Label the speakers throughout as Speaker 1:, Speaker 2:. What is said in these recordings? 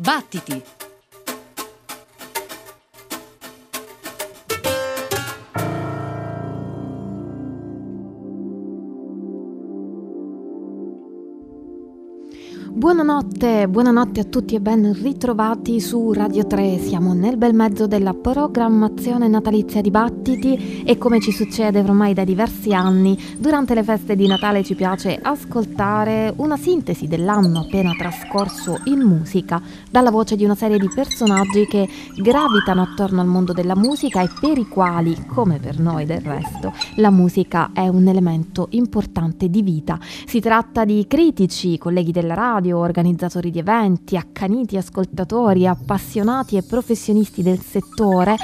Speaker 1: Battiti! Buonanotte, buonanotte a tutti e ben ritrovati su Radio 3. Siamo nel bel mezzo della programmazione natalizia di Battiti e come ci succede ormai da diversi anni, durante le feste di Natale ci piace ascoltare una sintesi dell'anno appena trascorso in musica dalla voce di una serie di personaggi che gravitano attorno al mondo della musica e per i quali, come per noi del resto, la musica è un elemento importante di vita. Si tratta di critici, colleghi della radio, radio, organizzatori di eventi, accaniti ascoltatori, appassionati e professionisti del settore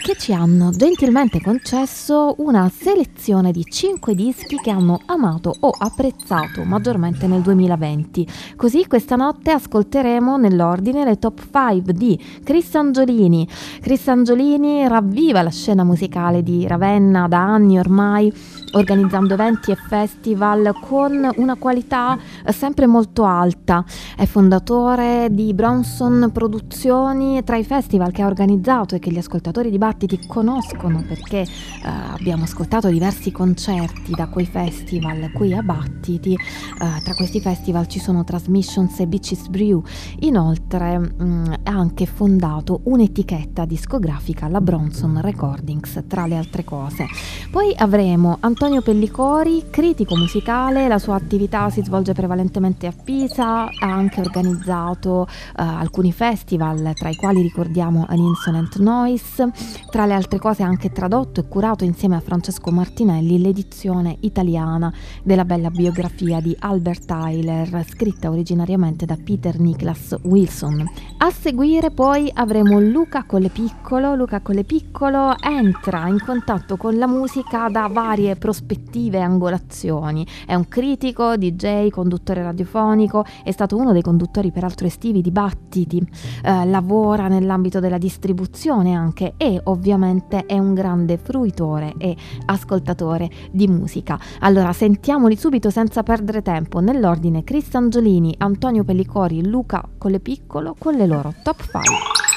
Speaker 1: che ci hanno gentilmente concesso una selezione di 5 dischi che hanno amato o apprezzato maggiormente nel 2020. Così questa notte ascolteremo nell'ordine le top 5 di Chris Angiolini. Chris Angiolini ravviva la scena musicale di Ravenna da anni ormai organizzando eventi e festival con una qualità sempre molto alta. È fondatore di Bronson Produzioni tra i festival che ha organizzato e che gli ascoltatori di Battiti conoscono perché eh, abbiamo ascoltato diversi concerti da quei festival qui a Battiti. Eh, tra questi festival ci sono Transmissions e Beaches Brew. Inoltre mh, mm, ha anche fondato un'etichetta discografica, la Bronson Recordings, tra le altre cose. Poi avremo Antonio Pellicori, critico musicale, la sua attività si svolge prevalentemente a Pisa, ha anche organizzato uh, alcuni festival, tra i quali ricordiamo An Insolent Noise, tra le altre cose ha anche tradotto e curato insieme a Francesco Martinelli l'edizione italiana della bella biografia di Albert Tyler, scritta originariamente da Peter Nicholas Wilson. A seguire poi avremo Luca Collepiccolo, Luca Collepiccolo entra in contatto con la musica da varie prospettive e angolazioni. È un critico, DJ, conduttore radiofonico, è stato uno dei conduttori peraltro estivi dibattiti, eh, lavora nell'ambito della distribuzione anche e ovviamente è un grande fruitore e ascoltatore di musica. Allora sentiamoli subito senza perdere tempo nell'ordine Chris Angiolini, Antonio Pellicori, Luca Collepiccolo con le loro top 5.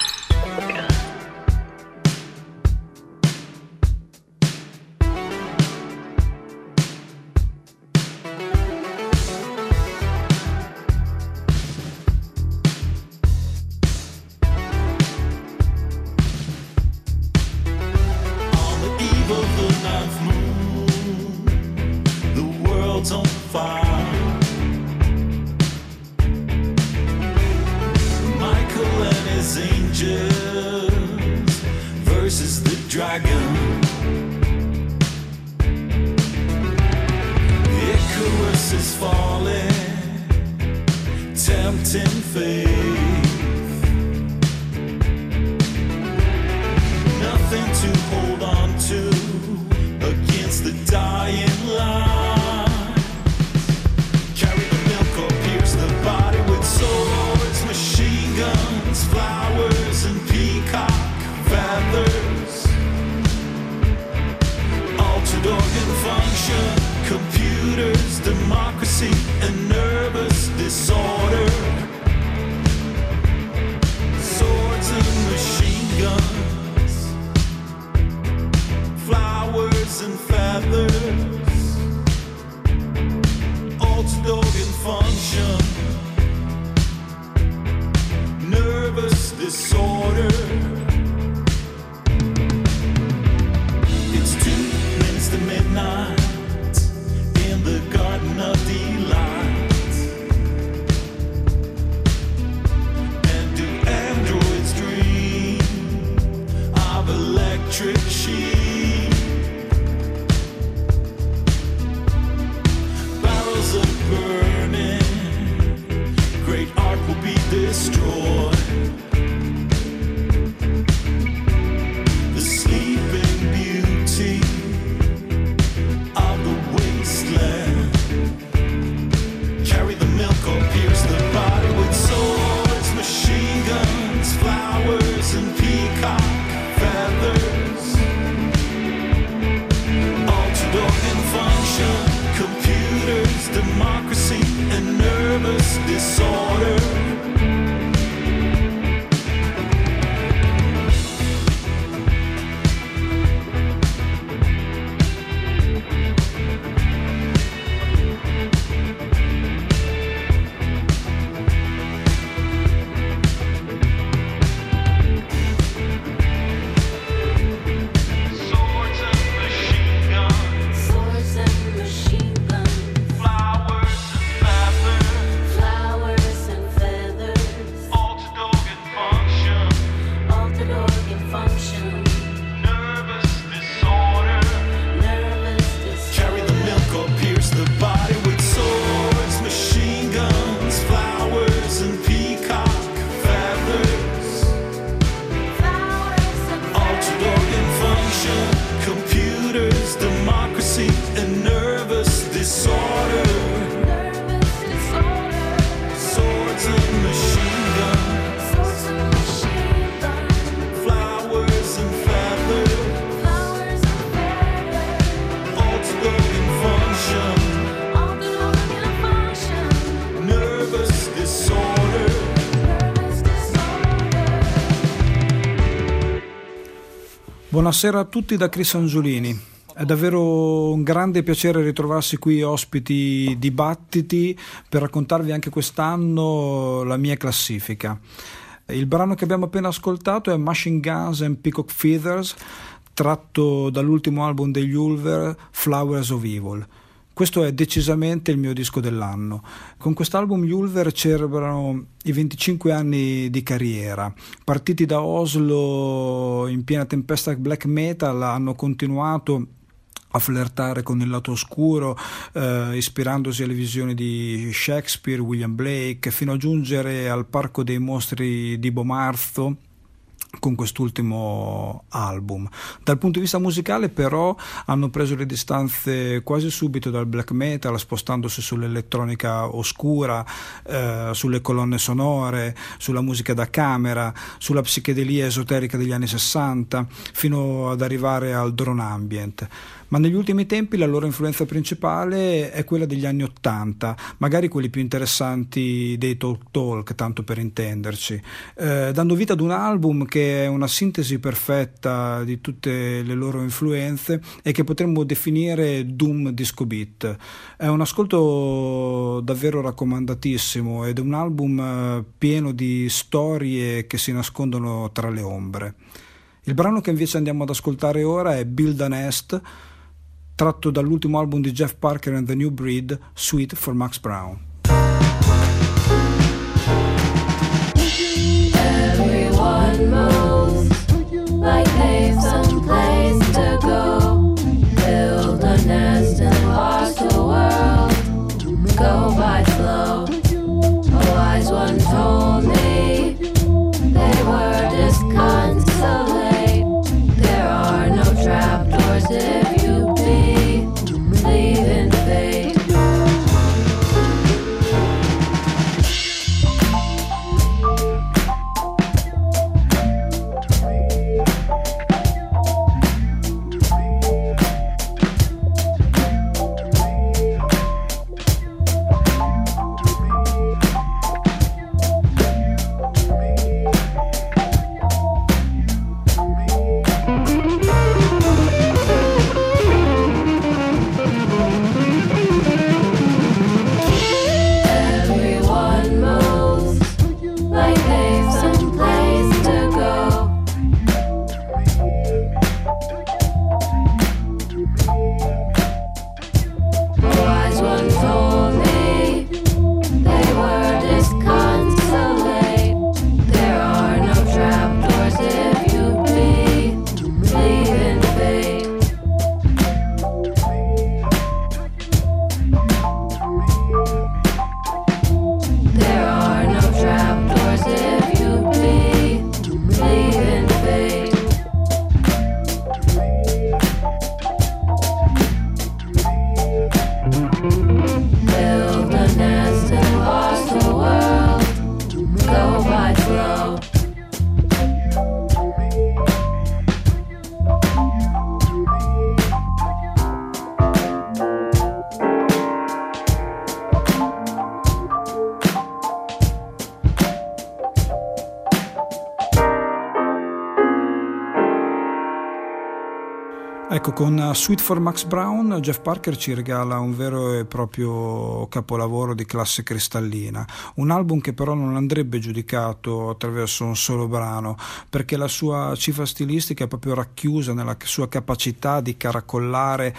Speaker 2: 너를 Buonasera a tutti da Chris Angiolini. È davvero un grande piacere ritrovarsi qui ospiti dibattiti per raccontarvi anche quest'anno la mia classifica. Il brano che abbiamo appena ascoltato è Machine Guns and Peacock Feathers, tratto dall'ultimo album degli Ulver, Flowers of Evil. Questo è decisamente il mio disco dell'anno. Con quest'album gli Ulver celebrano i 25 anni di carriera. Partiti da Oslo in piena tempesta black metal, hanno continuato a flirtare con il lato oscuro, eh, ispirandosi alle visioni di Shakespeare, William Blake, fino a giungere al Parco dei Mostri di Bomarzo con quest'ultimo album. Dal punto di vista musicale però hanno preso le distanze quasi subito dal black metal spostandosi sull'elettronica oscura, eh, sulle colonne sonore, sulla musica da camera, sulla psichedelia esoterica degli anni 60 fino ad arrivare al drone ambient ma negli ultimi tempi la loro influenza principale è quella degli anni Ottanta, magari quelli più interessanti dei Talk Talk, tanto per intenderci, eh, dando vita ad un album che è una sintesi perfetta di tutte le loro influenze e che potremmo definire Doom Disco Beat. È un ascolto davvero raccomandatissimo ed è un album eh, pieno di storie che si nascondono tra le ombre. Il brano che invece andiamo ad ascoltare ora è Build a Nest, tratto dall'ultimo album di Jeff Parker and the New Breed, Sweet for Max Brown. Ecco, con Sweet for Max Brown Jeff Parker ci regala un vero e proprio capolavoro di classe cristallina, un album che però non andrebbe giudicato attraverso un solo brano, perché la sua cifra stilistica è proprio racchiusa nella sua capacità di caracollare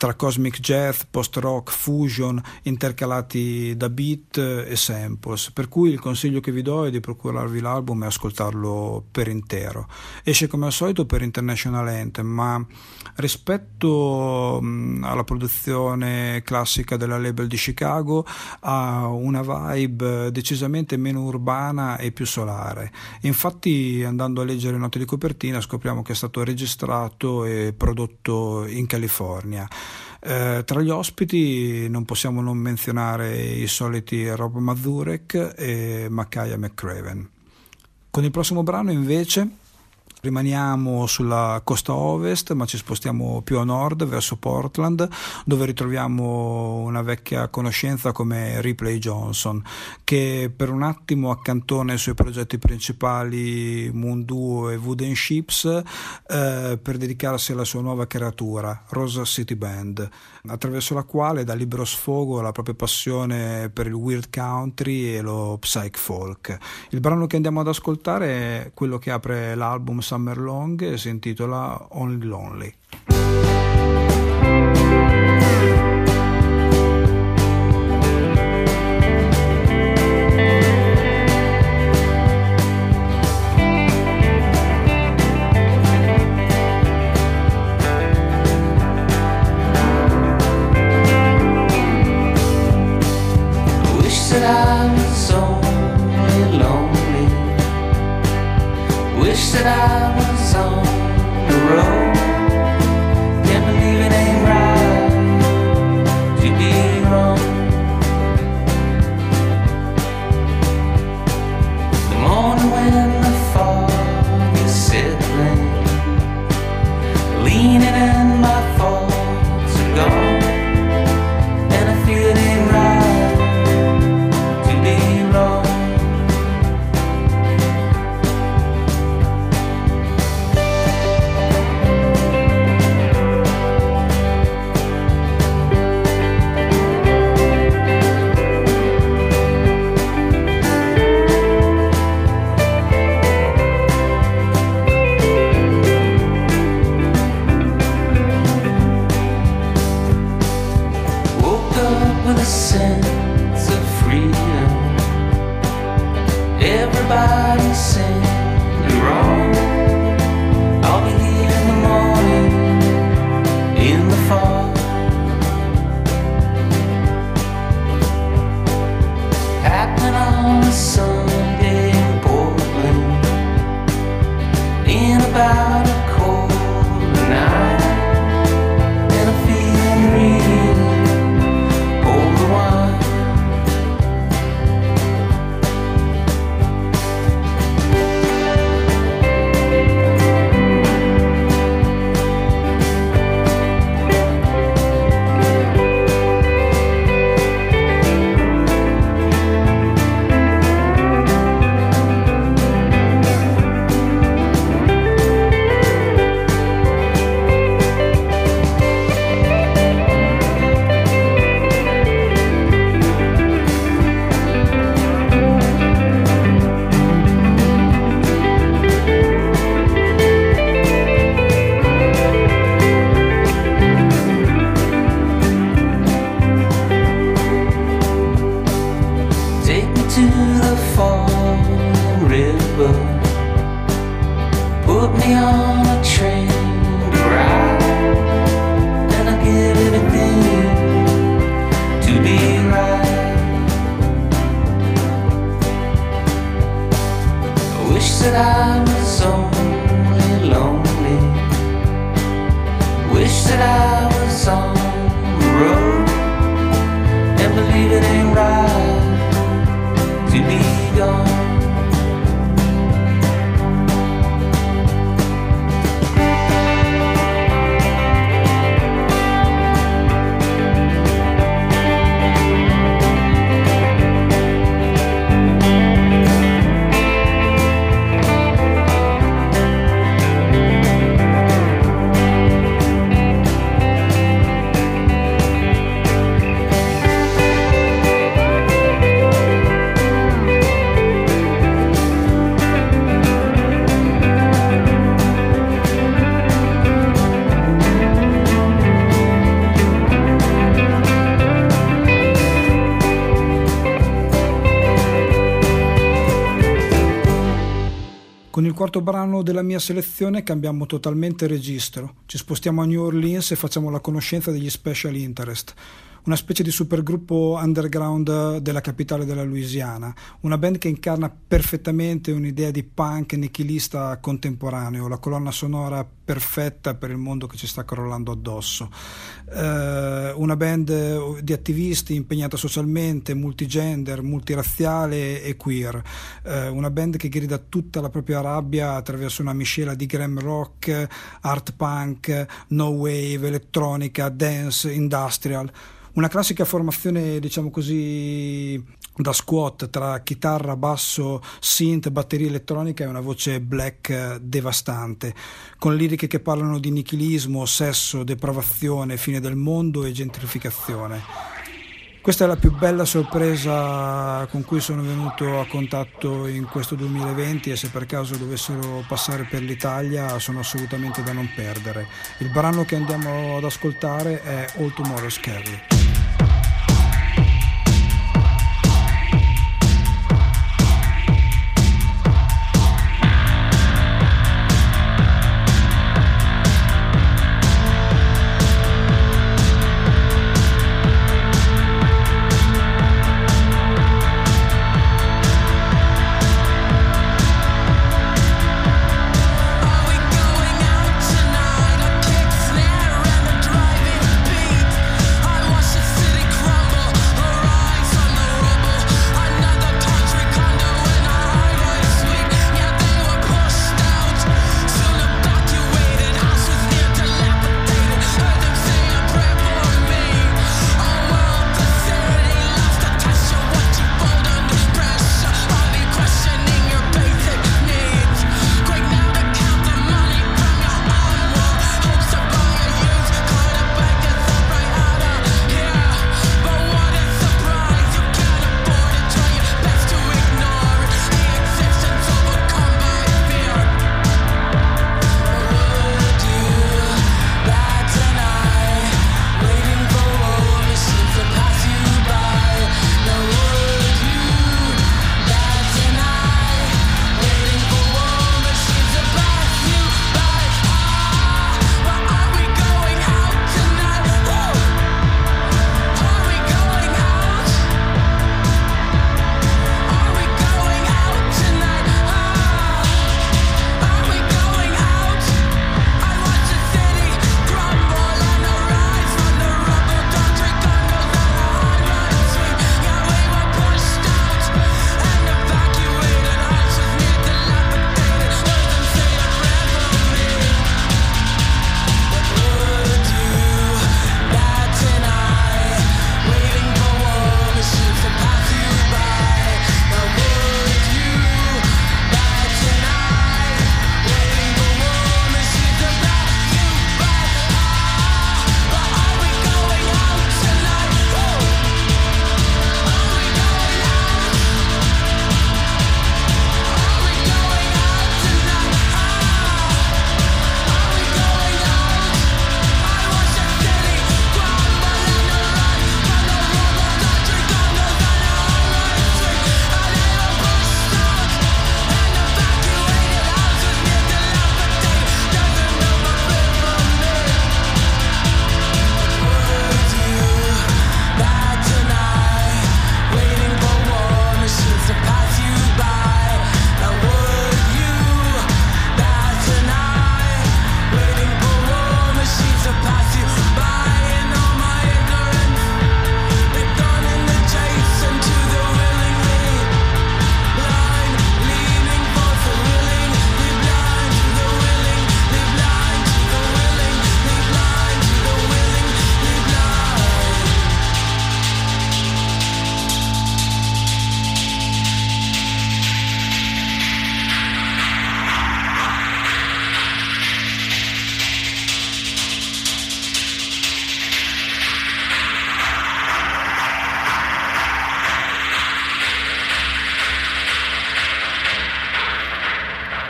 Speaker 2: tra cosmic jazz, post-rock, fusion, intercalati da beat e samples, per cui il consiglio che vi do è di procurarvi l'album e ascoltarlo per intero. Esce come al solito per International Anthem, ma rispetto alla produzione classica della label di Chicago ha una vibe decisamente meno urbana e più solare. Infatti andando a leggere le note di copertina scopriamo che è stato registrato e prodotto in California. Eh, tra gli ospiti non possiamo non menzionare i soliti Rob Mazurek e Makaya McCraven. Con il prossimo brano invece
Speaker 3: Rimaniamo sulla costa ovest, ma ci spostiamo più a nord verso Portland, dove ritroviamo una vecchia conoscenza come Ripley Johnson, che per un attimo accantona i suoi progetti principali Moon Duo e Wooden Ships eh, per dedicarsi alla sua nuova creatura, Rosa City Band, attraverso la quale dà libero sfogo alla propria passione per il weird country e lo psych folk. Il brano che andiamo ad ascoltare è quello che apre l'album Summer Long si intitola Only Lonely. Brano della mia selezione cambiamo totalmente registro, ci spostiamo a New Orleans e facciamo la conoscenza degli Special Interest, una specie di supergruppo underground della capitale della Louisiana, una band che incarna perfettamente un'idea di punk nichilista contemporaneo, la colonna sonora
Speaker 4: perfetta per il mondo che ci sta crollando addosso. Eh, una band di attivisti impegnata socialmente, multigender, multirazziale e queer. Eh, una band che grida tutta la propria rabbia attraverso una miscela di glam rock, art punk, no wave, elettronica, dance, industrial una classica formazione, diciamo così, da squat tra chitarra, basso, synth, batteria elettronica e una voce black devastante, con liriche che parlano di nichilismo, sesso, depravazione, fine del mondo e gentrificazione. Questa è la più bella sorpresa con cui sono venuto a contatto in questo 2020 e se per caso dovessero passare per l'Italia sono assolutamente da non perdere. Il brano che andiamo ad ascoltare è All Tomorrow's Carry.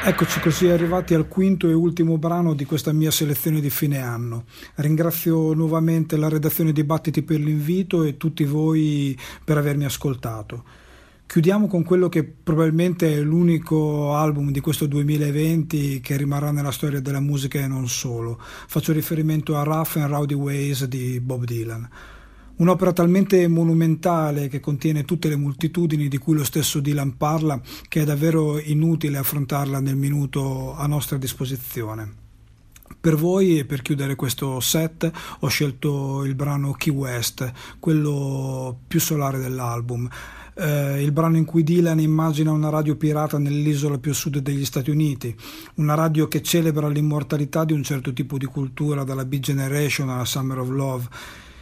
Speaker 4: Eccoci così arrivati al quinto e ultimo brano di questa mia selezione di fine anno. Ringrazio nuovamente la redazione di Battiti per l'invito e tutti voi per avermi ascoltato. Chiudiamo con quello che probabilmente è l'unico album di questo 2020 che rimarrà nella storia della musica e non solo. Faccio riferimento a Rough and Rowdy Ways di Bob Dylan. Un'opera talmente monumentale che contiene tutte le moltitudini di cui lo stesso Dylan parla che è davvero inutile affrontarla nel minuto a nostra disposizione.
Speaker 2: Per voi e per chiudere questo set ho scelto il brano Key West, quello più solare dell'album. Eh, il brano in cui Dylan immagina una radio pirata nell'isola più a sud degli Stati Uniti, una radio che celebra l'immortalità di un certo tipo di cultura, dalla Big Generation alla Summer of Love,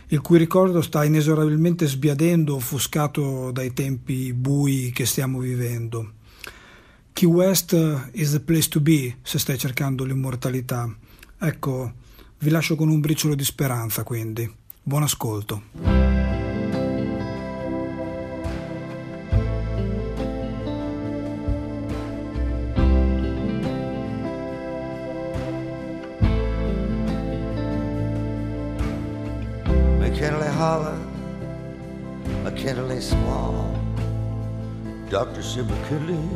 Speaker 2: il cui ricordo sta inesorabilmente sbiadendo, offuscato dai tempi bui che stiamo vivendo. Key West is the place to be se stai cercando l'immortalità. Ecco, vi lascio con un briciolo di speranza quindi. Buon ascolto.
Speaker 5: McKinley Hollow, McKinley Small, Dr. Sim McKinley,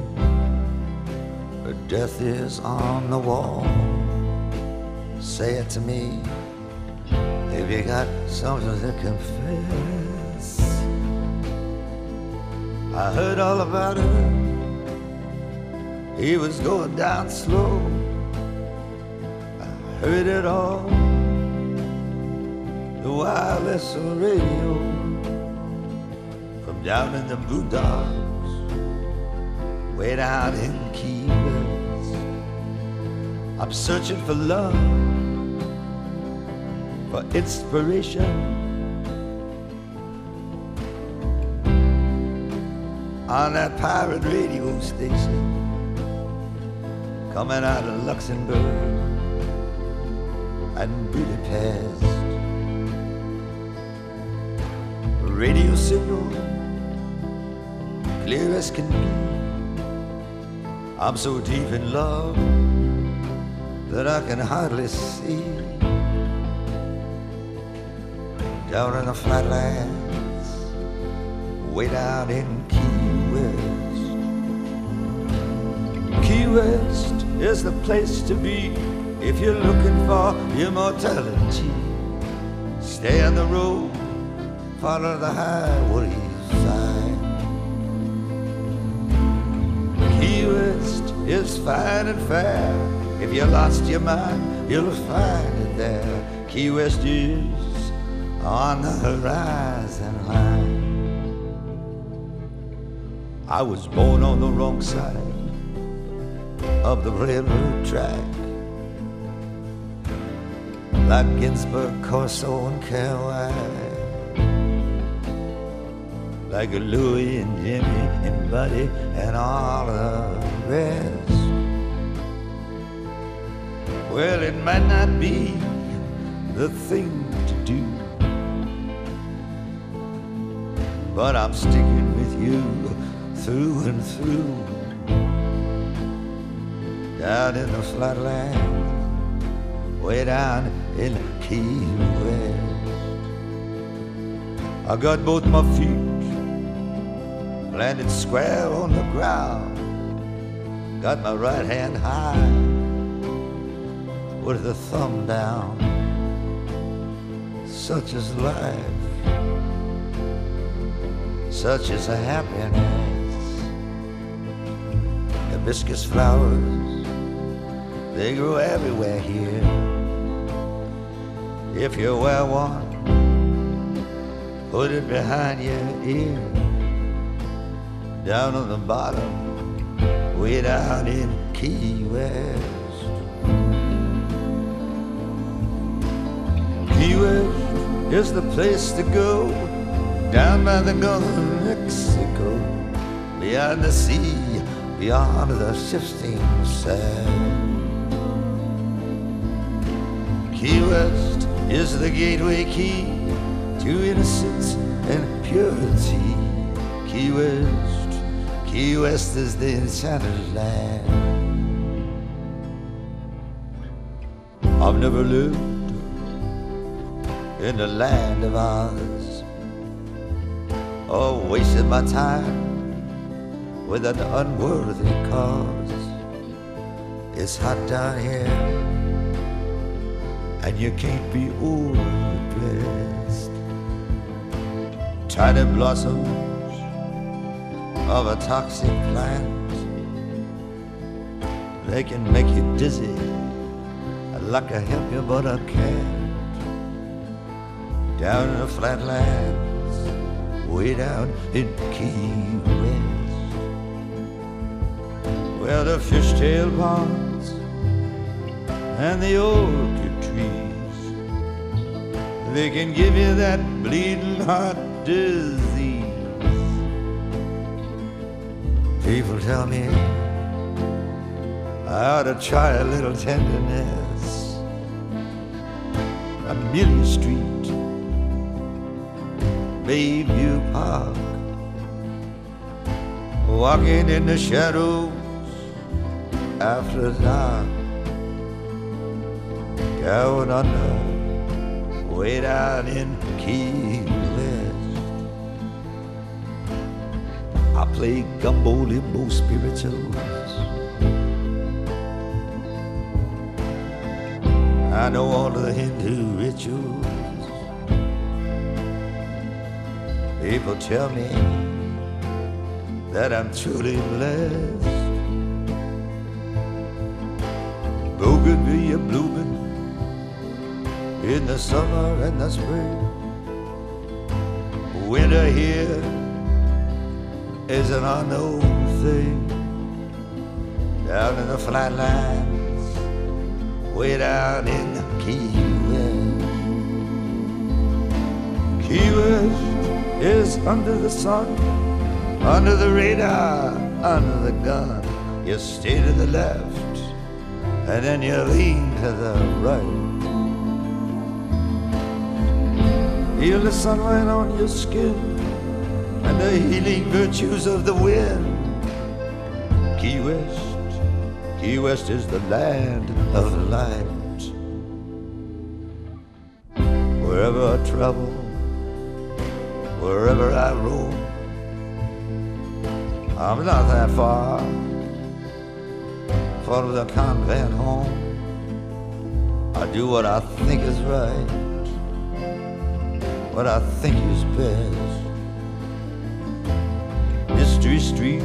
Speaker 5: death is on the wall. Say it to me if you got something to confess. I heard all about it. He was going down slow. I heard it all. The wireless radio from down in the boondocks, way down in Key West. I'm searching for love for inspiration. On that pirate radio station coming out of Luxembourg and Budapest. Radio signal clear as can be. I'm so deep in love that I can hardly see down in the flatlands, way down in Key West. Key West is the place to be if you're looking for immortality. Stay on the road, follow the highway sign. Key West is fine and fair. If you lost your mind, you'll find it there. Key West is on the horizon line. I was born on the wrong side of the railroad track. Like Ginsburg, Corso, and Kerouac. Like Louie and Jimmy and Buddy and all the rest. Well, it might not be the thing to do. But I'm sticking with you through and through. Down in the flatland, way down in Key West. I got both my feet landed square on the ground. Got my right hand high with the thumb down. Such is life, such is a happiness. Hibiscus flowers, they grow everywhere here. If you wear one, put it behind your ear. Down on the bottom, way down in Key West. Key West is the place to go down by the Gulf of Mexico, beyond the sea, beyond the shifting sand. Key West is the gateway key to innocence and purity. Key West, Key West is the enchanted land. I've never lived in the land of Oz. Or wasted my time with an unworthy cause. It's hot down here, and you can't be overdressed. Tiny blossoms of a toxic plant, they can make you dizzy I'd like to help you, but I can't. Down in the flatlands, way down in Key West, where the fishtail ponds and the orchid trees, they can give you that bleeding heart disease. People tell me I ought to try a little tenderness. Amelia Street, Bayview Park, walking in the shadows after dark, down under, way down in Key play gumbo limbo spirituals. I know all the Hindu rituals. People tell me that I'm truly blessed. Bougainvillea blooming in the summer and the spring. Winter here is an unknown thing. Down in the flatlands, way down in the Key West. Key West is under the sun, under the radar, under the gun. You stay to the left, and then you lean to the right. Feel the sunlight on your skin the healing virtues of the wind. Key West, Key West is the land of light. Wherever I travel, wherever I roam, I'm not that far from the convent home. I do what I think is right, what I think is best. Mystery Street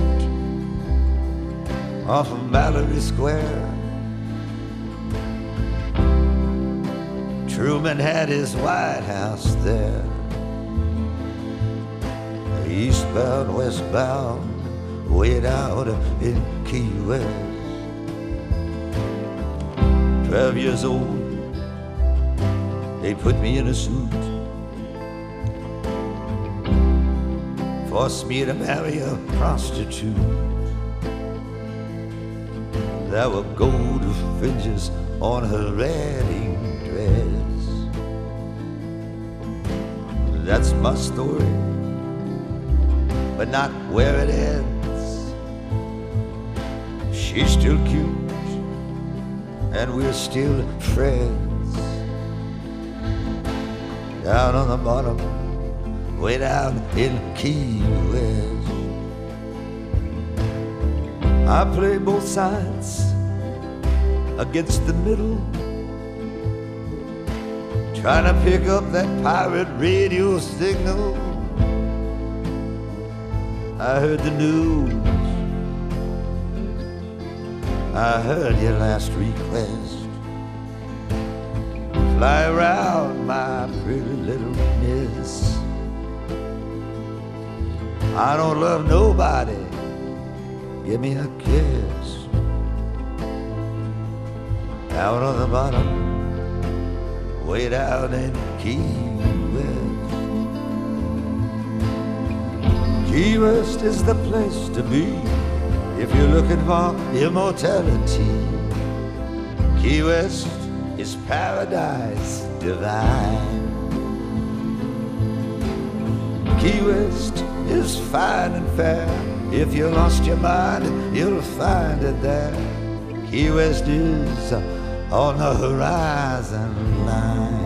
Speaker 5: off of Mallory Square. Truman had his White House there. Eastbound, westbound, way down in Key West. Twelve years old, they put me in a suit. Forced me to marry a prostitute. There were gold fringes on her wedding dress. That's my story, but not where it ends. She's still cute, and we're still friends. Down on the bottom, way down in Key West. I play both sides against the middle. Trying to pick up that pirate radio signal. I heard the news. I heard your last request. Fly around, my pretty little miss. I don't love nobody. Give me a kiss. Out on the bottom, way down in Key West. Key West is the place to be if you're looking for immortality. Key West is paradise divine. Key West is fine and fair. If you lost your mind, you'll find it there. Key West is on the horizon line.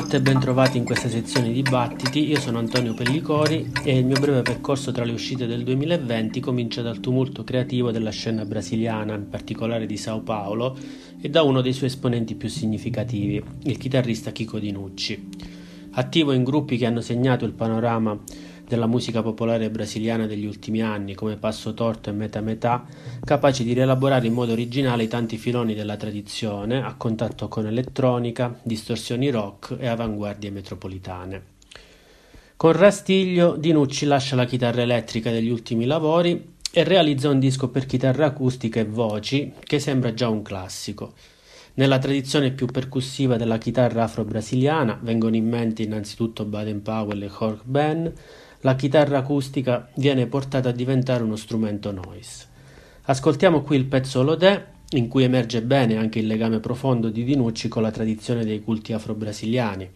Speaker 6: Buonanotte e bentrovati in questa sezione di Battiti, io sono Antonio Pellicori e il mio breve percorso tra le uscite del 2020 comincia dal tumulto creativo della scena brasiliana, in particolare di Sao Paolo, e da uno dei suoi esponenti più significativi, il chitarrista Chico Dinucci. Attivo in gruppi che hanno segnato il panorama della musica popolare brasiliana degli ultimi anni, come Passo Torto e Meta Metà, capaci di rielaborare in modo originale i tanti filoni della tradizione, a contatto con elettronica, distorsioni rock e avanguardie metropolitane. Con Rastiglio, Dinucci lascia la chitarra elettrica degli ultimi lavori e realizza un disco per chitarra acustica e voci che sembra già un classico. Nella tradizione più percussiva della chitarra afro-brasiliana vengono in mente innanzitutto Baden Powell e Jorge Ben, la chitarra acustica viene portata a diventare uno strumento noise. Ascoltiamo qui il pezzo Lodè, in cui emerge bene anche il legame profondo di Dinucci con la tradizione dei culti afro-brasiliani.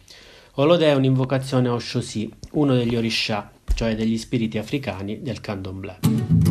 Speaker 6: Olodè è un'invocazione a Oshosi, uno degli Orisha, cioè degli spiriti africani del candomblé.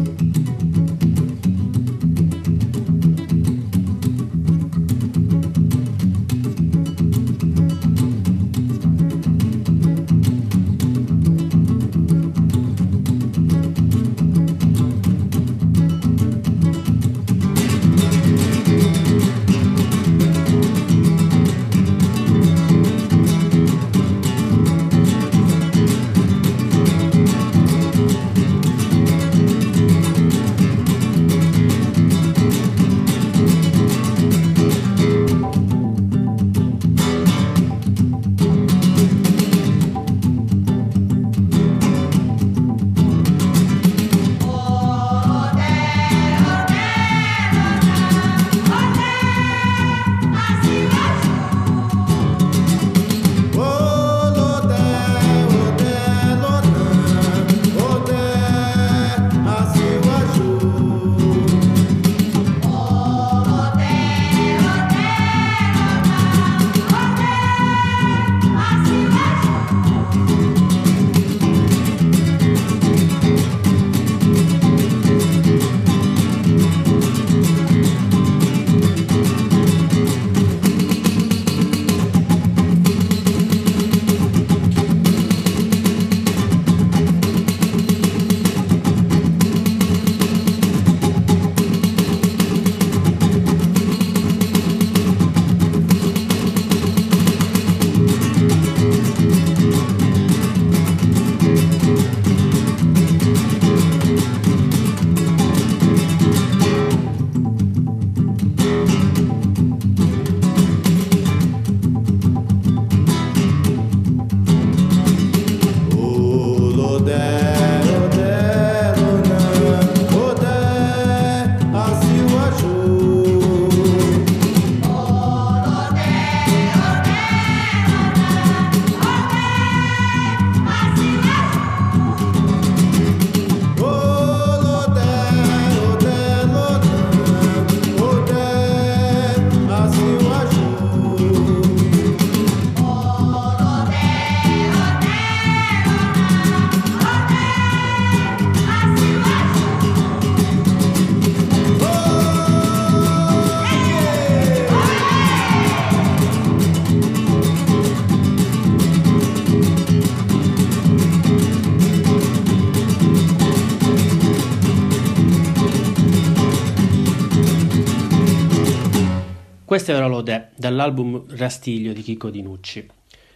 Speaker 6: Questo era l'Ode dall'album Rastiglio di Chico Dinucci.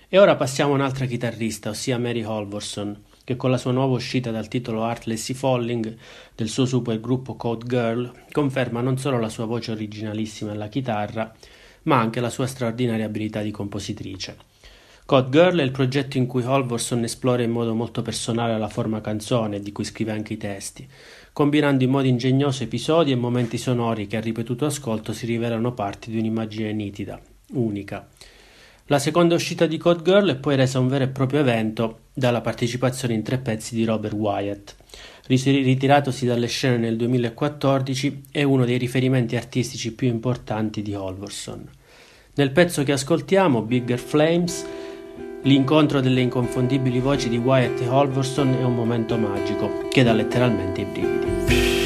Speaker 6: E ora passiamo a un'altra chitarrista, ossia Mary Holvorson, che con la sua nuova uscita dal titolo Heartlessy Falling del suo supergruppo Code Girl conferma non solo la sua voce originalissima alla chitarra, ma anche la sua straordinaria abilità di compositrice. Code Girl è il progetto in cui Holvorson esplora in modo molto personale la forma canzone, di cui scrive anche i testi, combinando in modo ingegnoso episodi e momenti sonori che a ripetuto ascolto si rivelano parti di un'immagine nitida, unica. La seconda uscita di Code Girl è poi resa un vero e proprio evento dalla partecipazione in tre pezzi di Robert Wyatt. Ritiratosi dalle scene nel 2014, è uno dei riferimenti artistici più importanti di Holverson. Nel pezzo che ascoltiamo, Bigger Flames, L'incontro delle inconfondibili voci di Wyatt e Holverson è un momento magico che dà letteralmente i brividi.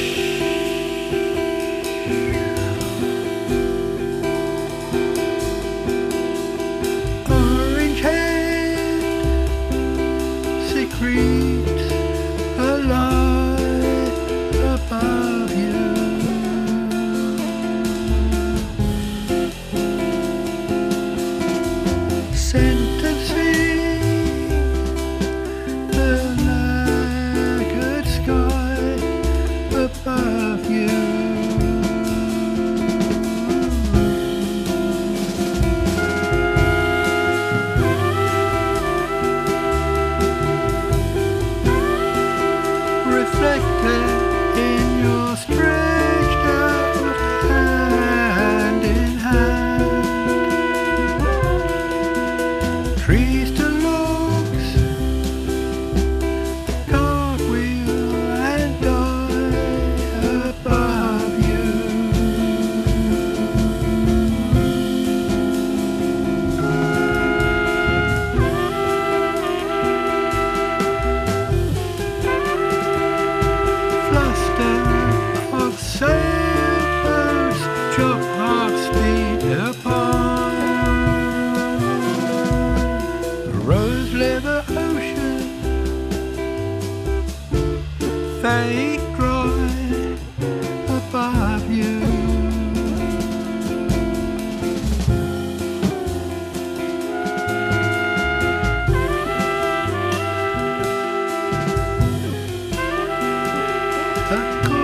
Speaker 7: Oh.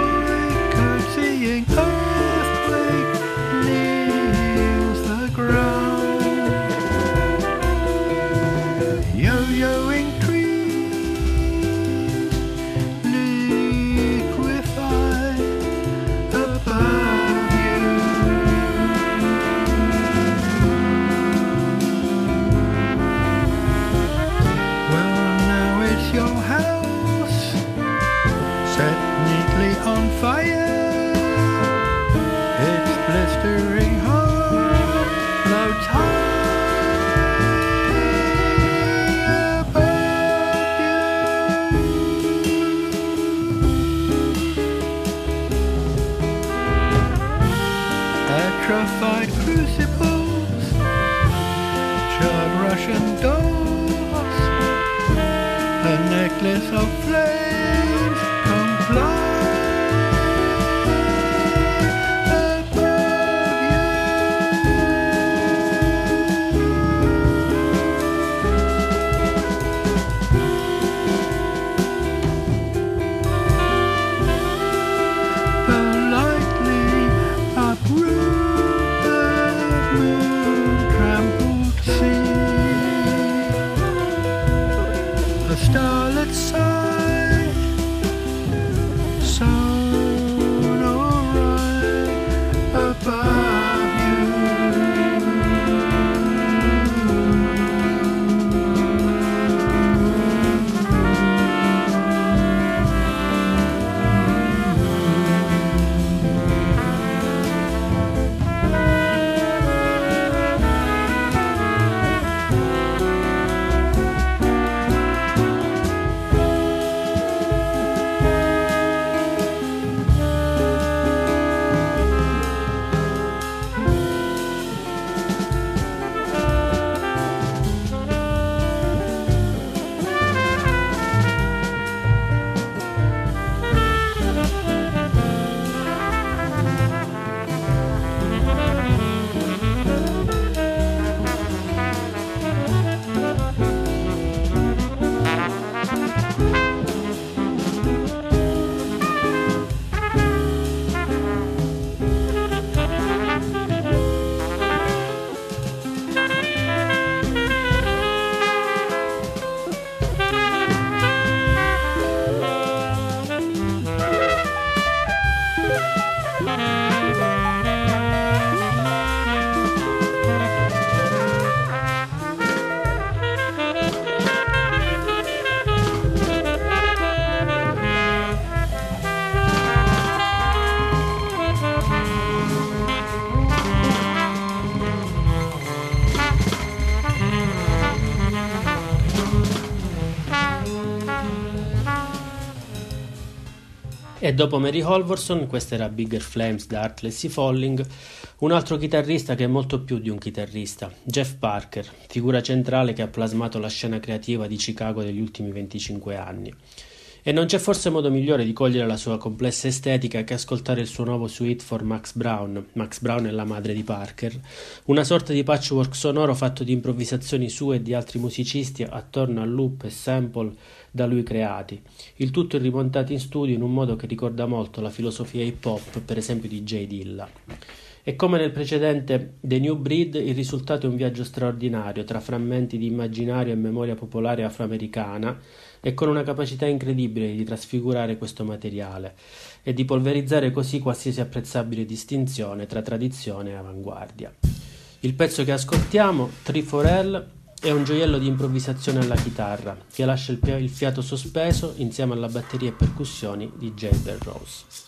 Speaker 6: E dopo Mary Holvorson, questa era Bigger Flames da Heartless Falling, un altro chitarrista che è molto più di un chitarrista, Jeff Parker, figura centrale che ha plasmato la scena creativa di Chicago degli ultimi 25 anni. E non c'è forse modo migliore di cogliere la sua complessa estetica che ascoltare il suo nuovo suite for Max Brown. Max Brown è la madre di Parker, una sorta di patchwork sonoro fatto di improvvisazioni sue e di altri musicisti attorno a loop e sample da lui creati, il tutto rimontato in studio in un modo che ricorda molto la filosofia hip hop, per esempio di Jay Dilla. E come nel precedente The New Breed, il risultato è un viaggio straordinario tra frammenti di immaginario e memoria popolare afroamericana e con una capacità incredibile di trasfigurare questo materiale e di polverizzare così qualsiasi apprezzabile distinzione tra tradizione e avanguardia. Il pezzo che ascoltiamo, Tree for L, è un gioiello di improvvisazione alla chitarra che lascia il, il fiato sospeso insieme alla batteria e percussioni di Jay Rose.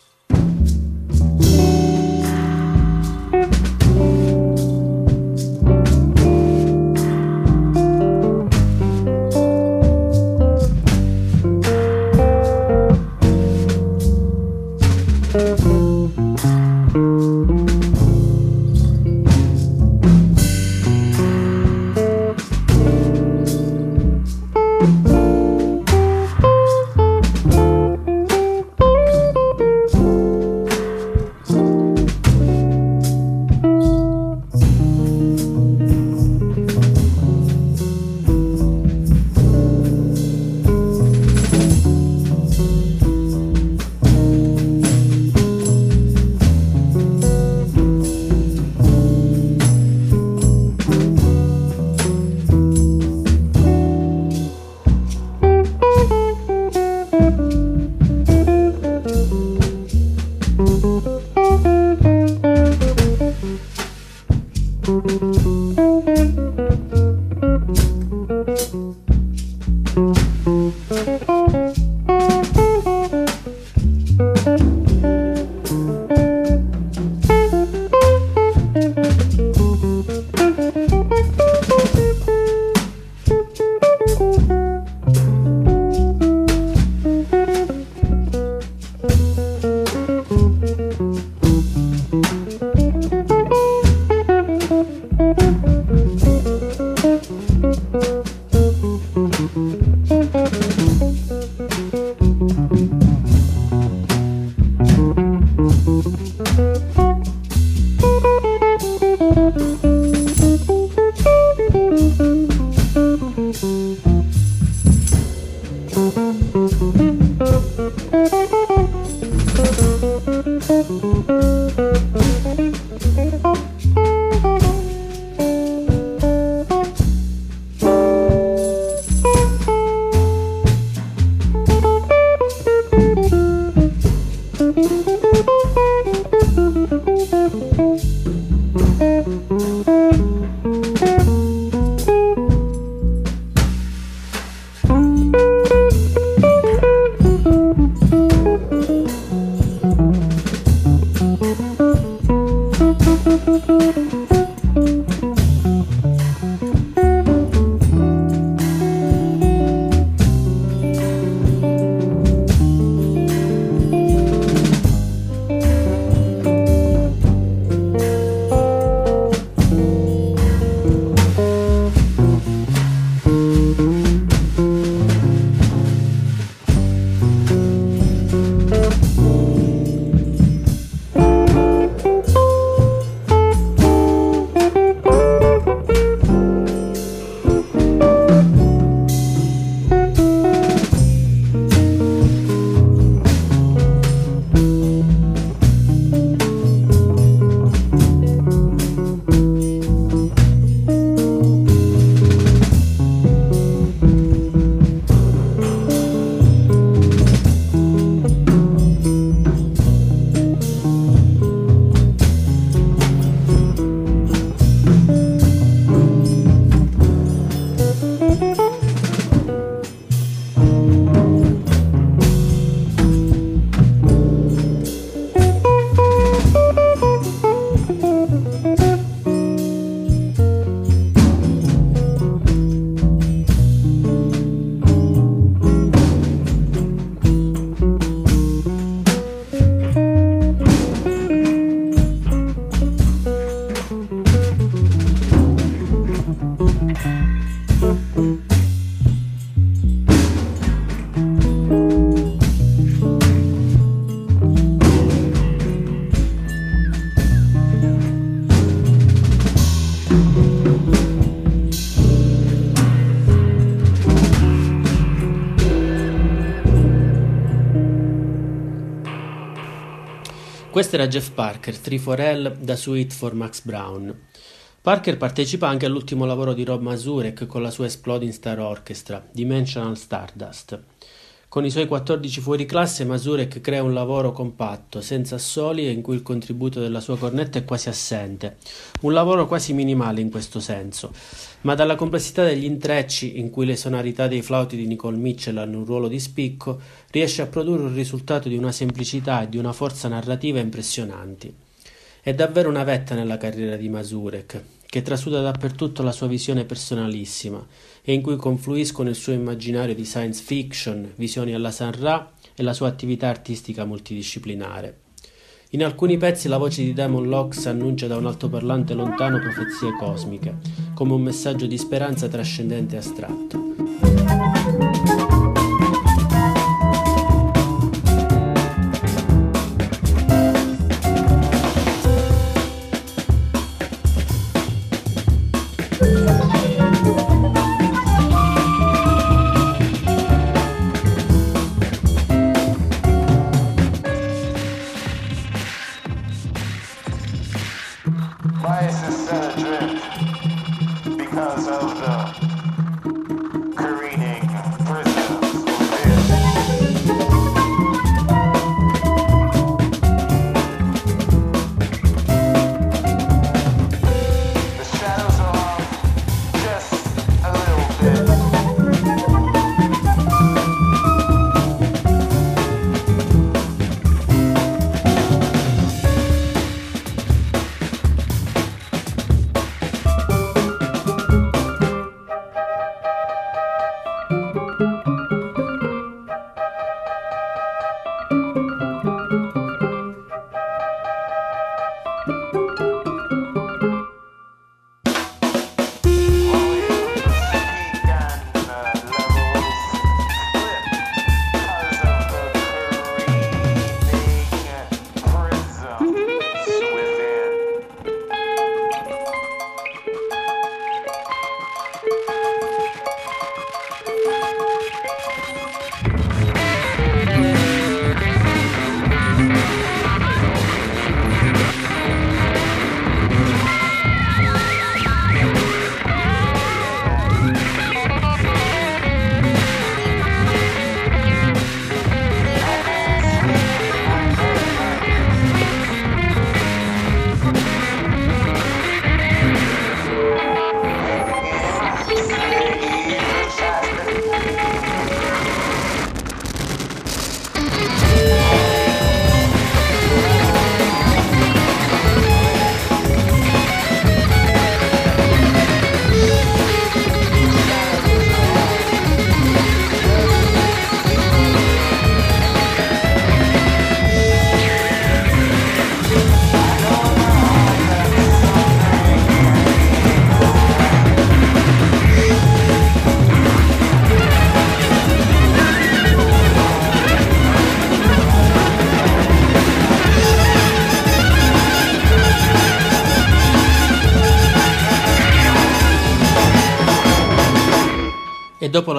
Speaker 6: Questo era Jeff Parker, 3-4L da Suite for Max Brown. Parker partecipa anche all'ultimo lavoro di Rob Mazurek con la sua Exploding Star Orchestra, Dimensional Stardust. Con i suoi 14 fuori classe Mazurek crea un lavoro compatto, senza assoli e in cui il contributo della sua cornetta è quasi assente. Un lavoro quasi minimale in questo senso, ma dalla complessità degli intrecci in cui le sonorità dei flauti di Nicole Mitchell hanno un ruolo di spicco, riesce a produrre un risultato di una semplicità e di una forza narrativa impressionanti. È davvero una vetta nella carriera di Mazurek, che trasuda dappertutto la sua visione personalissima e in cui confluiscono il suo immaginario di science fiction, visioni alla San Ra e la sua attività artistica multidisciplinare. In alcuni pezzi la voce di Damon Locks annuncia da un altoparlante lontano profezie cosmiche, come un messaggio di speranza trascendente e astratto.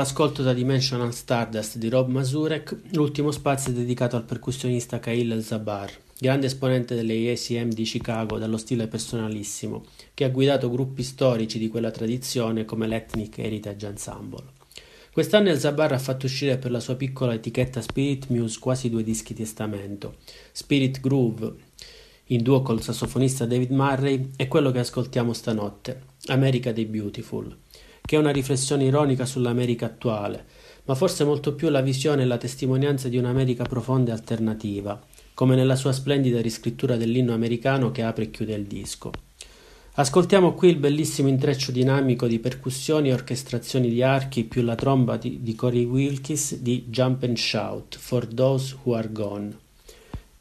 Speaker 6: Dopo l'ascolto da Dimensional Stardust di Rob Masurek, l'ultimo spazio è dedicato al percussionista Khalil Zabar, grande esponente delle ACM di Chicago dallo stile personalissimo, che ha guidato gruppi storici di quella tradizione come l'Ethnic Heritage Ensemble. Quest'anno il Zabar ha fatto uscire per la sua piccola etichetta Spirit Muse quasi due dischi testamento. Spirit Groove, in duo col sassofonista David Murray, è quello che ascoltiamo stanotte, America the Beautiful, che è una riflessione ironica sull'America attuale, ma forse molto più la visione e la testimonianza di un'America profonda e alternativa, come nella sua splendida riscrittura dell'inno americano che apre e chiude il disco. Ascoltiamo qui il bellissimo intreccio dinamico di percussioni e orchestrazioni di archi più la tromba di, di Corey Wilkes di Jump and Shout for Those Who Are Gone.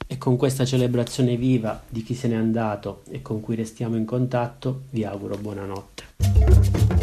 Speaker 6: E con questa celebrazione viva di chi se n'è andato e con cui restiamo in contatto, vi auguro buonanotte.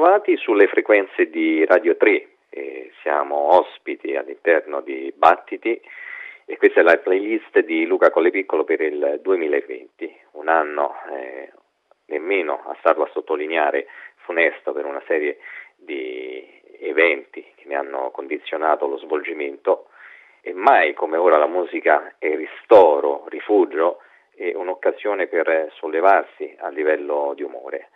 Speaker 7: Ben ritrovati sulle frequenze di Radio 3. Eh, siamo ospiti all'interno di Battiti e questa è la playlist di Luca Collepiccolo per il 2020, un anno eh, nemmeno a starlo a sottolineare funesto per una serie di eventi che ne hanno condizionato lo svolgimento e mai come ora la musica è ristoro, rifugio e un'occasione per sollevarsi a livello di umore.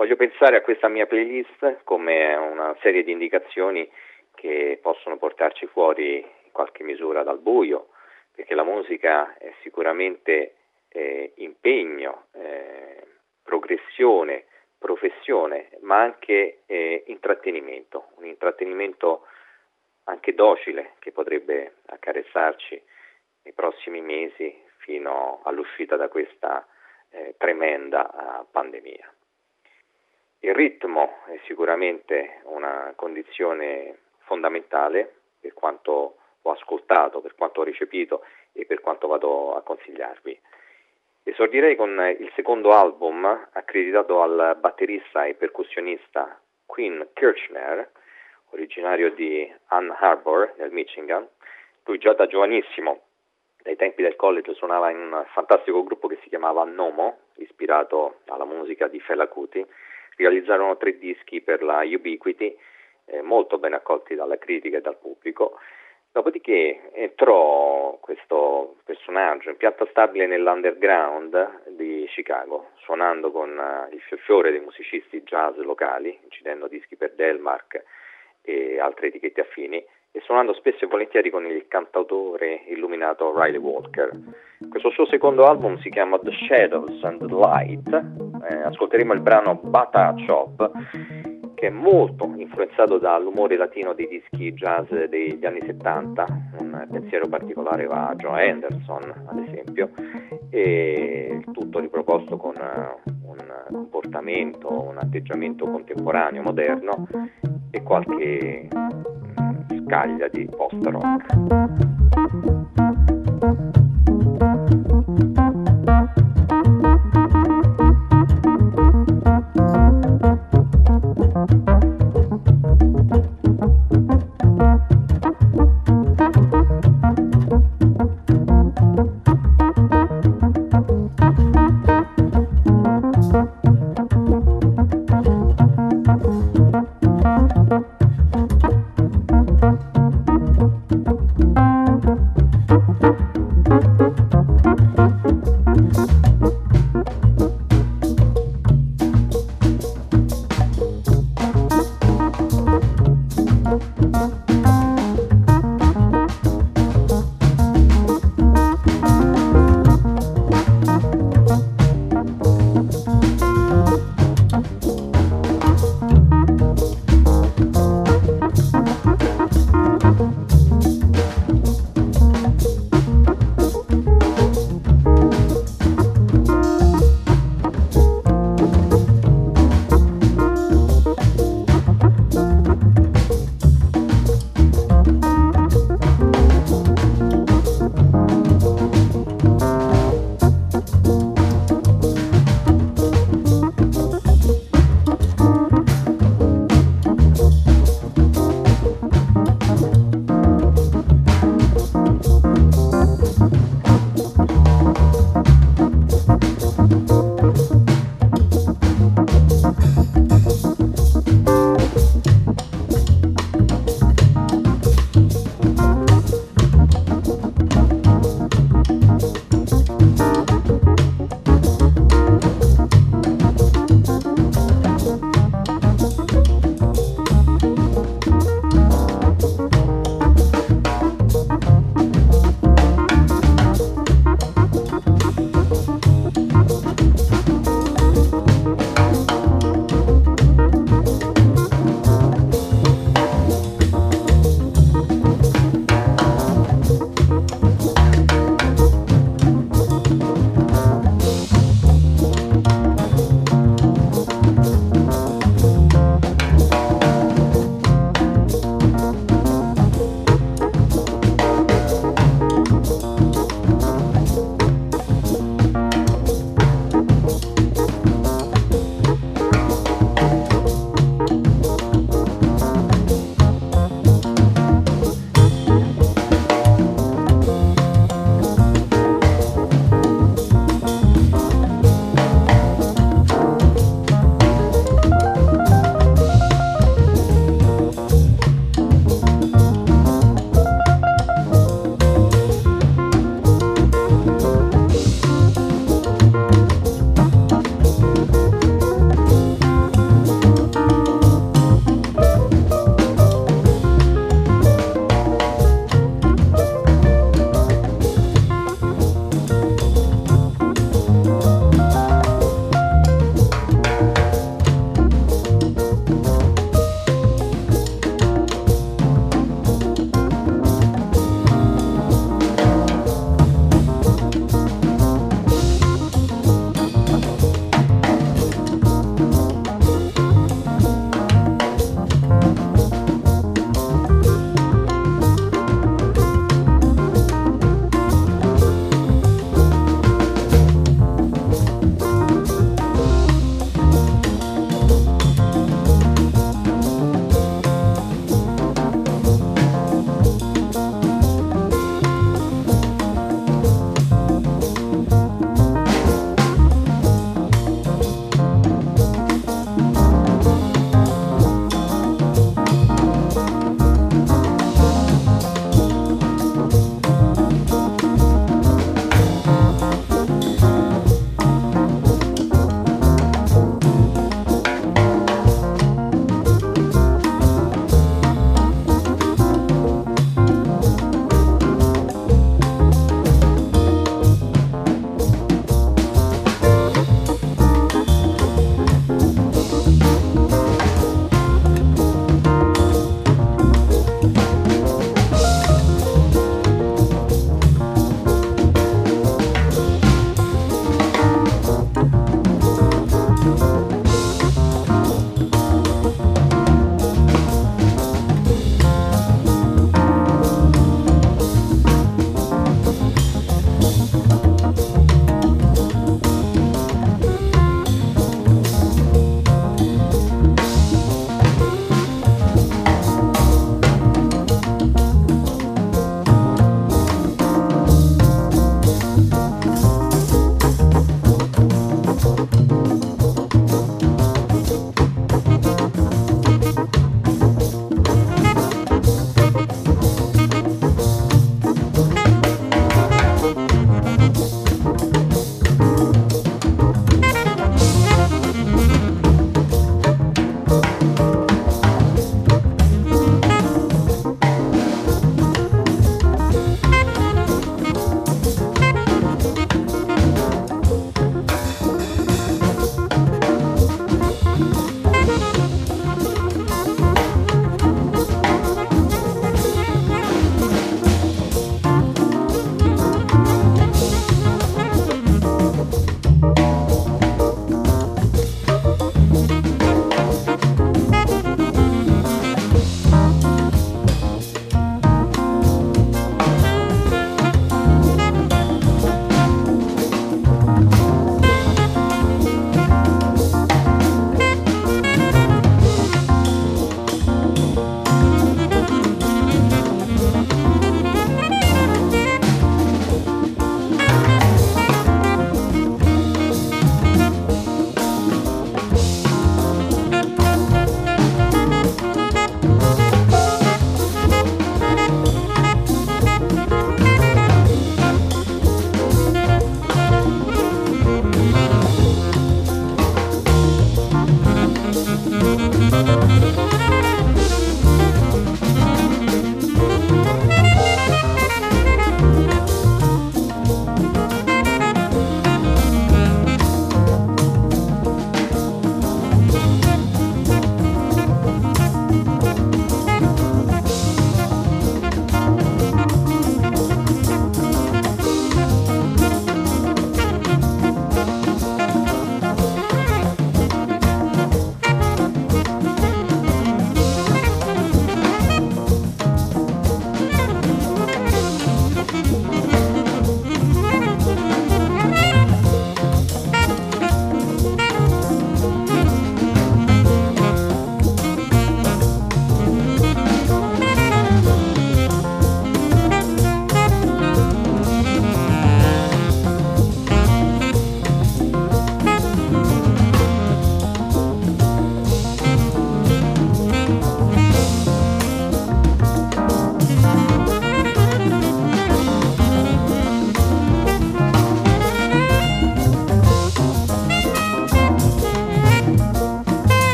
Speaker 7: Voglio pensare a questa mia playlist come una serie di indicazioni che possono portarci fuori in qualche misura dal buio, perché la musica è sicuramente eh, impegno, eh, progressione, professione, ma anche eh, intrattenimento, un intrattenimento anche docile che potrebbe accarezzarci nei prossimi mesi fino all'uscita da questa eh, tremenda uh, pandemia. Il ritmo è sicuramente una condizione fondamentale per quanto ho ascoltato, per quanto ho recepito e per quanto vado a consigliarvi. Esordirei con il secondo album accreditato al batterista e percussionista Quinn Kirchner, originario di Ann Arbor nel Michigan. Lui già da giovanissimo, dai tempi del college, suonava in un fantastico gruppo che si chiamava Nomo, ispirato alla musica di Fela Kuti realizzarono tre dischi per la Ubiquity, eh, molto ben accolti dalla critica e dal pubblico. Dopodiché entrò questo personaggio in pianta stabile nell'underground di Chicago, suonando con uh, il fiore dei musicisti jazz locali, incidendo dischi per Delmark e altre etichette affini, e suonando spesso e volentieri con il cantautore illuminato Riley Walker. Questo suo secondo album si chiama The Shadows and the Light, eh, ascolteremo il brano Bata Chop, che è molto influenzato dall'umore latino dei dischi jazz degli anni 70, un pensiero particolare va a Joe Anderson ad esempio, e tutto riproposto con un comportamento, un atteggiamento contemporaneo, moderno e qualche scaglia di post-rock.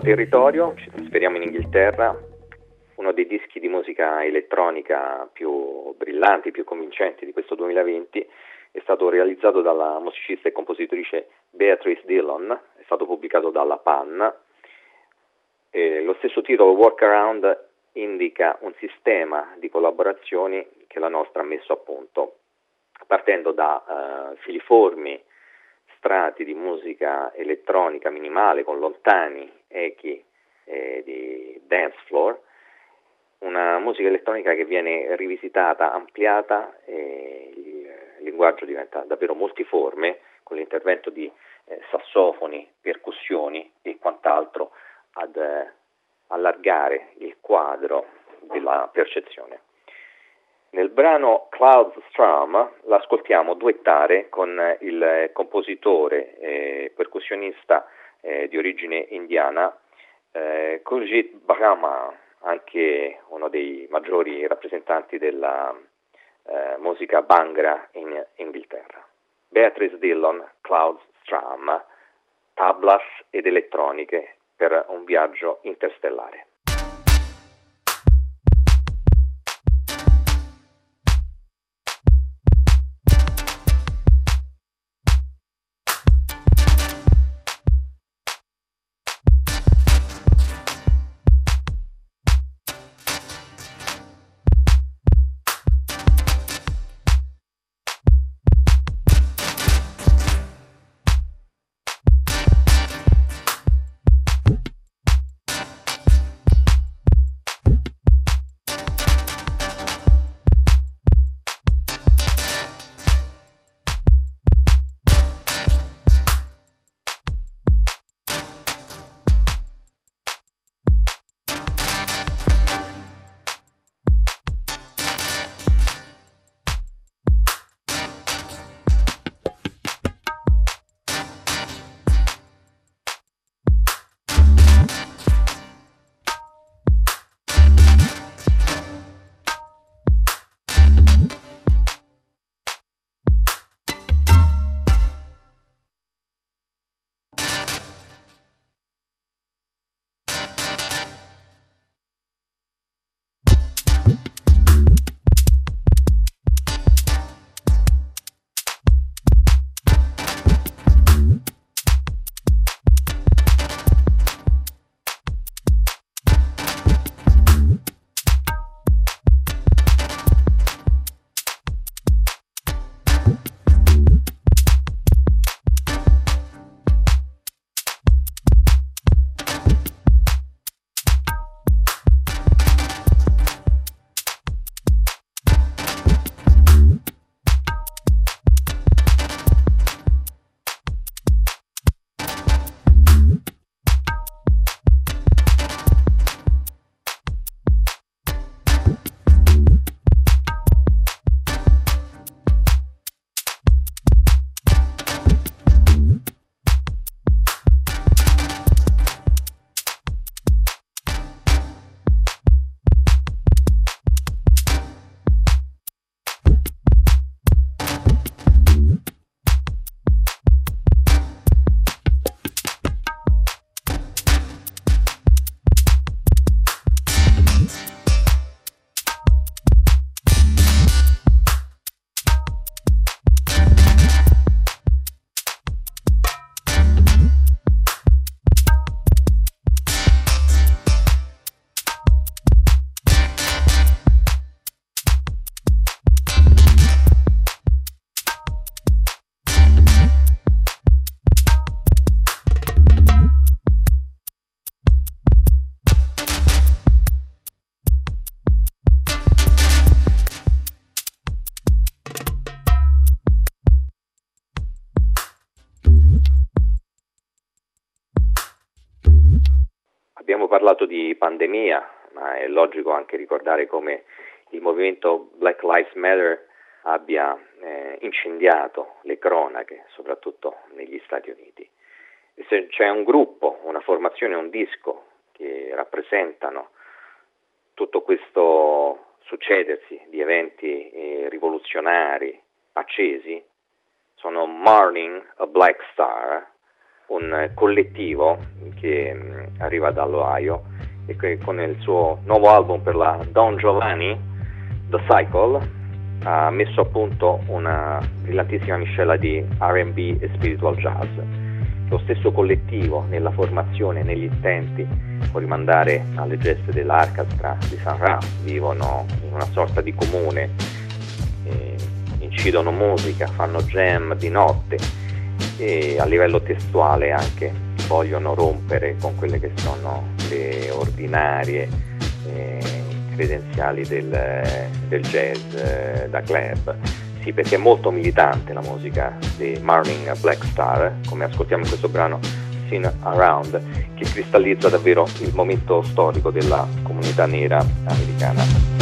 Speaker 7: Territorio, ci trasferiamo in Inghilterra, uno dei dischi di musica elettronica più brillanti, più convincenti di questo 2020 è stato realizzato dalla musicista e compositrice Beatrice Dillon, è stato pubblicato dalla Pan. E lo stesso titolo Workaround indica un sistema di collaborazioni che la nostra ha messo a punto, partendo da uh, filiformi strati di musica elettronica minimale con lontani echi eh, di dance floor, una musica elettronica che viene rivisitata, ampliata e il linguaggio diventa davvero multiforme con l'intervento di eh, sassofoni, percussioni e quant'altro ad eh, allargare il quadro della percezione. Nel brano Clouds Strum l'ascoltiamo duettare con il compositore e percussionista eh, di origine indiana eh, Kurjit Brahma, anche uno dei maggiori rappresentanti della eh, musica Bangra in Inghilterra. Beatrice Dillon, Clouds Strum, tablas ed elettroniche per un viaggio interstellare. Parlato di pandemia, ma è logico anche ricordare come il movimento Black Lives Matter abbia eh, incendiato le cronache, soprattutto negli Stati Uniti. E se c'è un gruppo, una formazione, un disco che rappresentano tutto questo succedersi di eventi eh, rivoluzionari accesi, sono Morning a Black Star, un collettivo che mh, arriva dall'Ohio e che con il suo nuovo album per la Don Giovanni, The Cycle, ha messo a punto una brillantissima miscela di RB e spiritual jazz. Lo stesso collettivo nella formazione negli intenti può rimandare alle geste dell'Arcastra di San Ra, vivono in una sorta di comune, eh, incidono musica, fanno jam di notte e a livello testuale anche vogliono rompere con quelle che sono le ordinarie eh, credenziali del, del jazz eh, da club. Sì, perché è molto militante la musica di Marlin Black Star, come ascoltiamo in questo brano Seen Around, che cristallizza davvero il momento storico della comunità nera americana.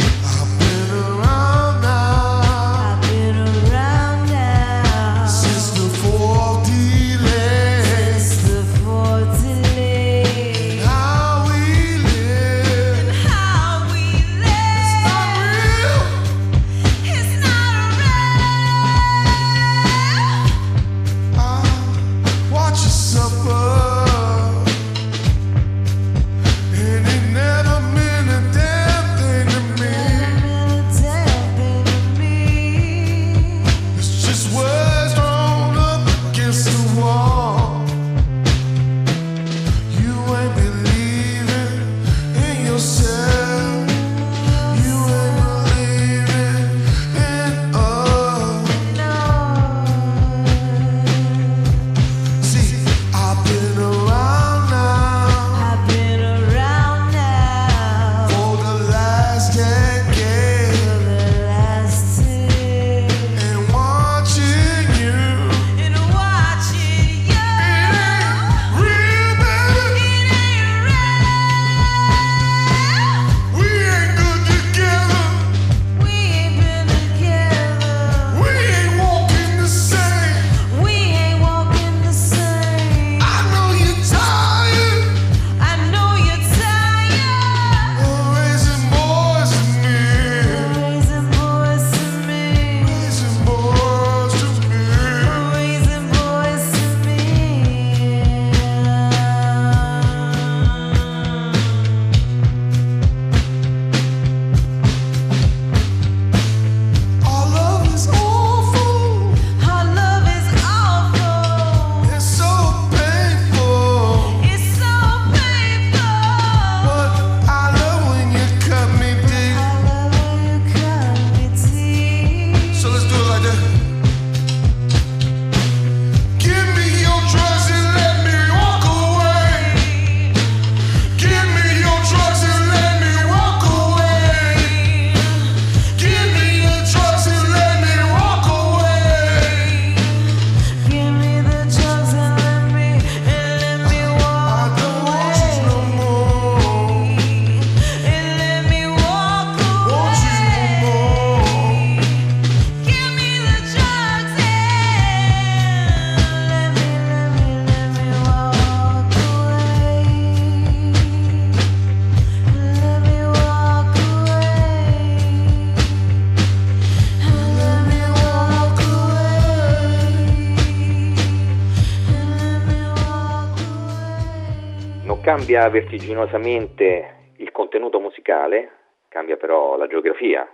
Speaker 7: Cambia vertiginosamente il contenuto musicale, cambia però la geografia,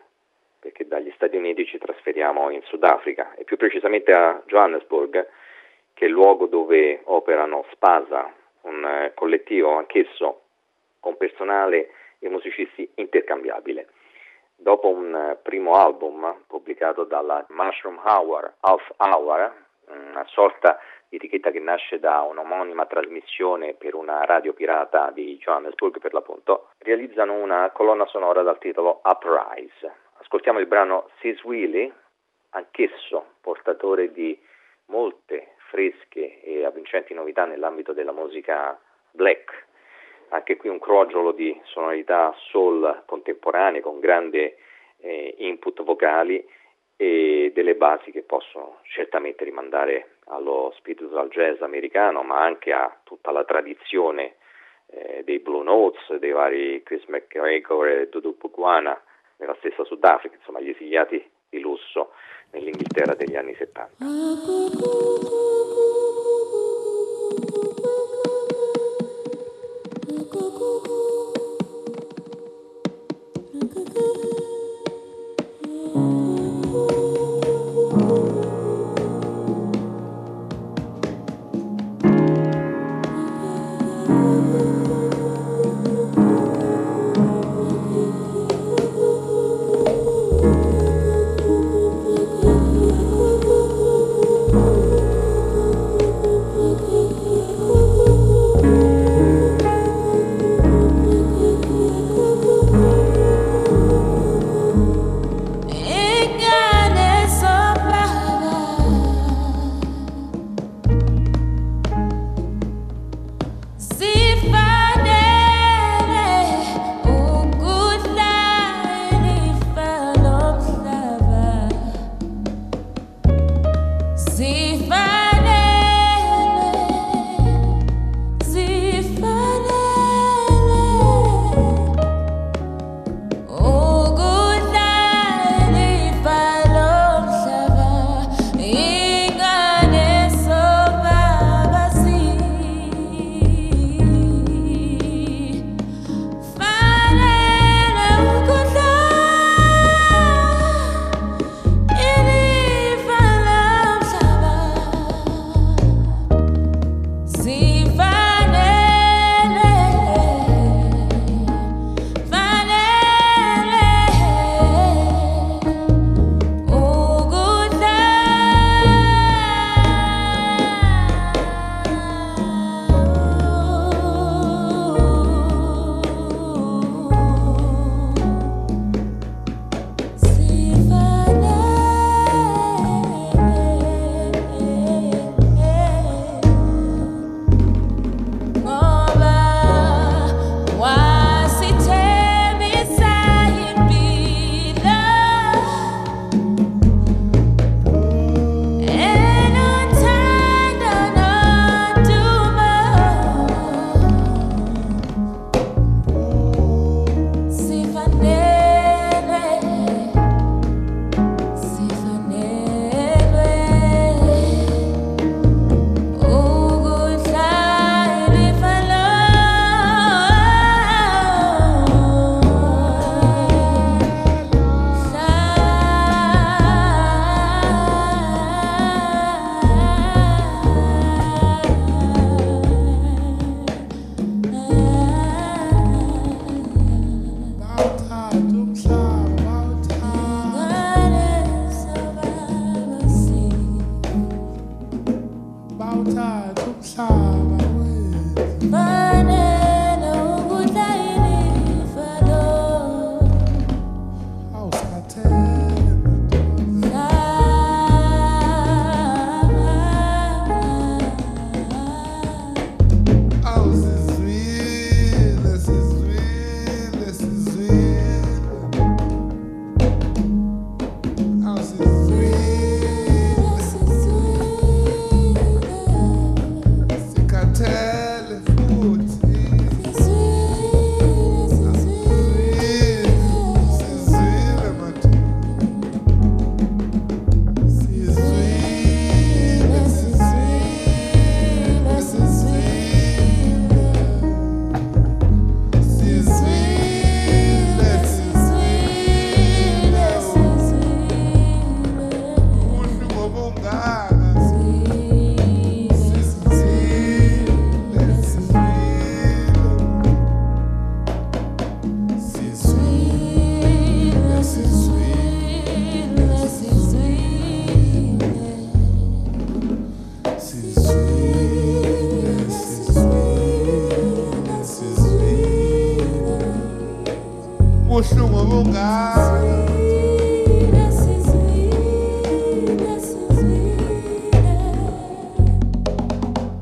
Speaker 7: perché dagli Stati Uniti ci trasferiamo in Sudafrica e più precisamente a Johannesburg, che è il luogo dove operano Spasa, un eh, collettivo anch'esso con personale e musicisti intercambiabile. Dopo un eh, primo album pubblicato dalla Mushroom Hour, Half Hour, una sorta etichetta che nasce da un'omonima trasmissione per una radio pirata di Johannesburg per l'appunto, realizzano una colonna sonora dal titolo Uprise. Ascoltiamo il brano Sis Willy, anch'esso portatore di molte fresche e avvincenti novità nell'ambito della musica black. Anche qui un crogiolo di sonorità soul contemporanee con grande eh, input vocali e delle basi che possono certamente rimandare allo spiritual jazz americano, ma anche a tutta la tradizione eh, dei Blue Notes, dei vari Chris McGregor e Dudu Pugwana nella stessa Sudafrica, insomma gli esiliati di lusso nell'Inghilterra degli anni 70.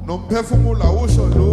Speaker 7: Não perfumula o choro.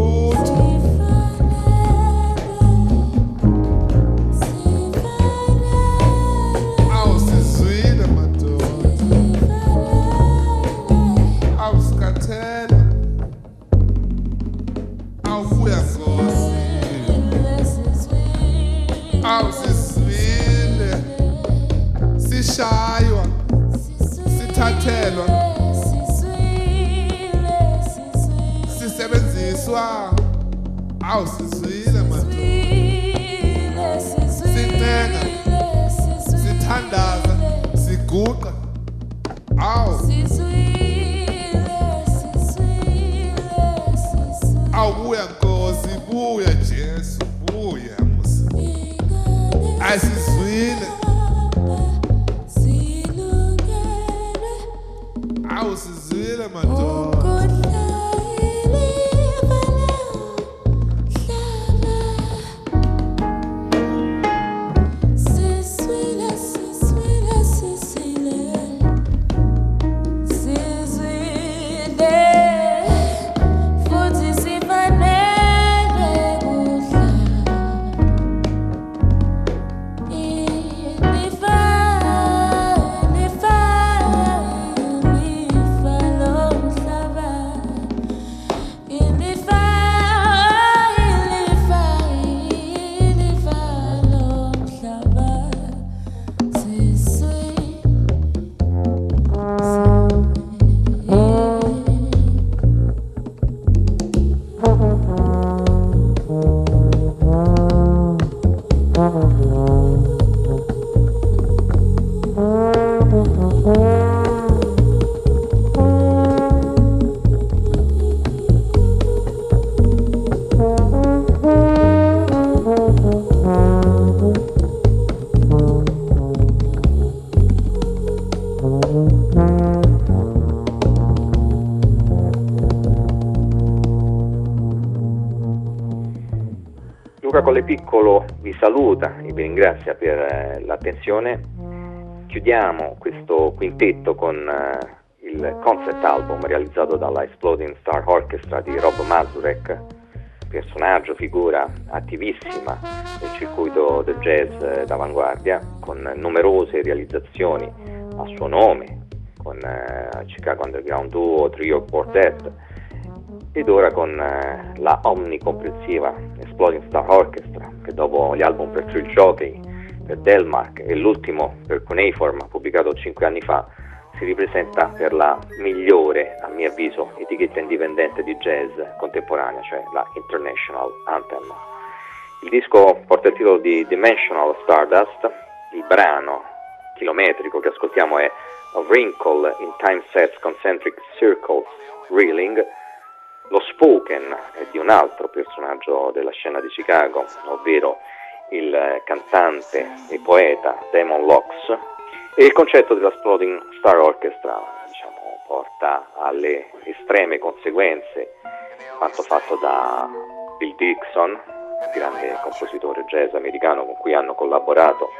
Speaker 7: Piccolo vi saluta e vi ringrazia per eh, l'attenzione. Chiudiamo questo quintetto con eh, il concept album realizzato dalla Exploding Star Orchestra di Rob Mazurek, personaggio, figura attivissima nel circuito del jazz d'avanguardia, con numerose realizzazioni a suo nome, con eh, Chicago Underground Duo, Trio Quartet ed ora con eh, la omnicomprensiva Exploding Star Orchestra, che dopo gli album per Trill Jockey, per Delmark e l'ultimo per Cuneiform, pubblicato cinque anni fa, si ripresenta per la migliore, a mio avviso, etichetta indipendente di jazz contemporanea, cioè la International Anthem. Il disco porta il titolo di Dimensional Stardust, il brano chilometrico che ascoltiamo è A Wrinkle in Time Sets Concentric Circles Reeling, lo spoken di un altro personaggio della scena di Chicago, ovvero il cantante e poeta Damon Locks, e il concetto della Exploding Star Orchestra diciamo, porta alle estreme conseguenze quanto fatto da Bill Dixon, grande compositore jazz americano con cui hanno collaborato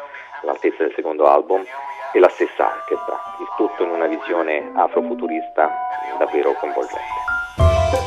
Speaker 7: all'altezza del secondo album, e la stessa orchestra, il tutto in una visione afrofuturista davvero coinvolgente.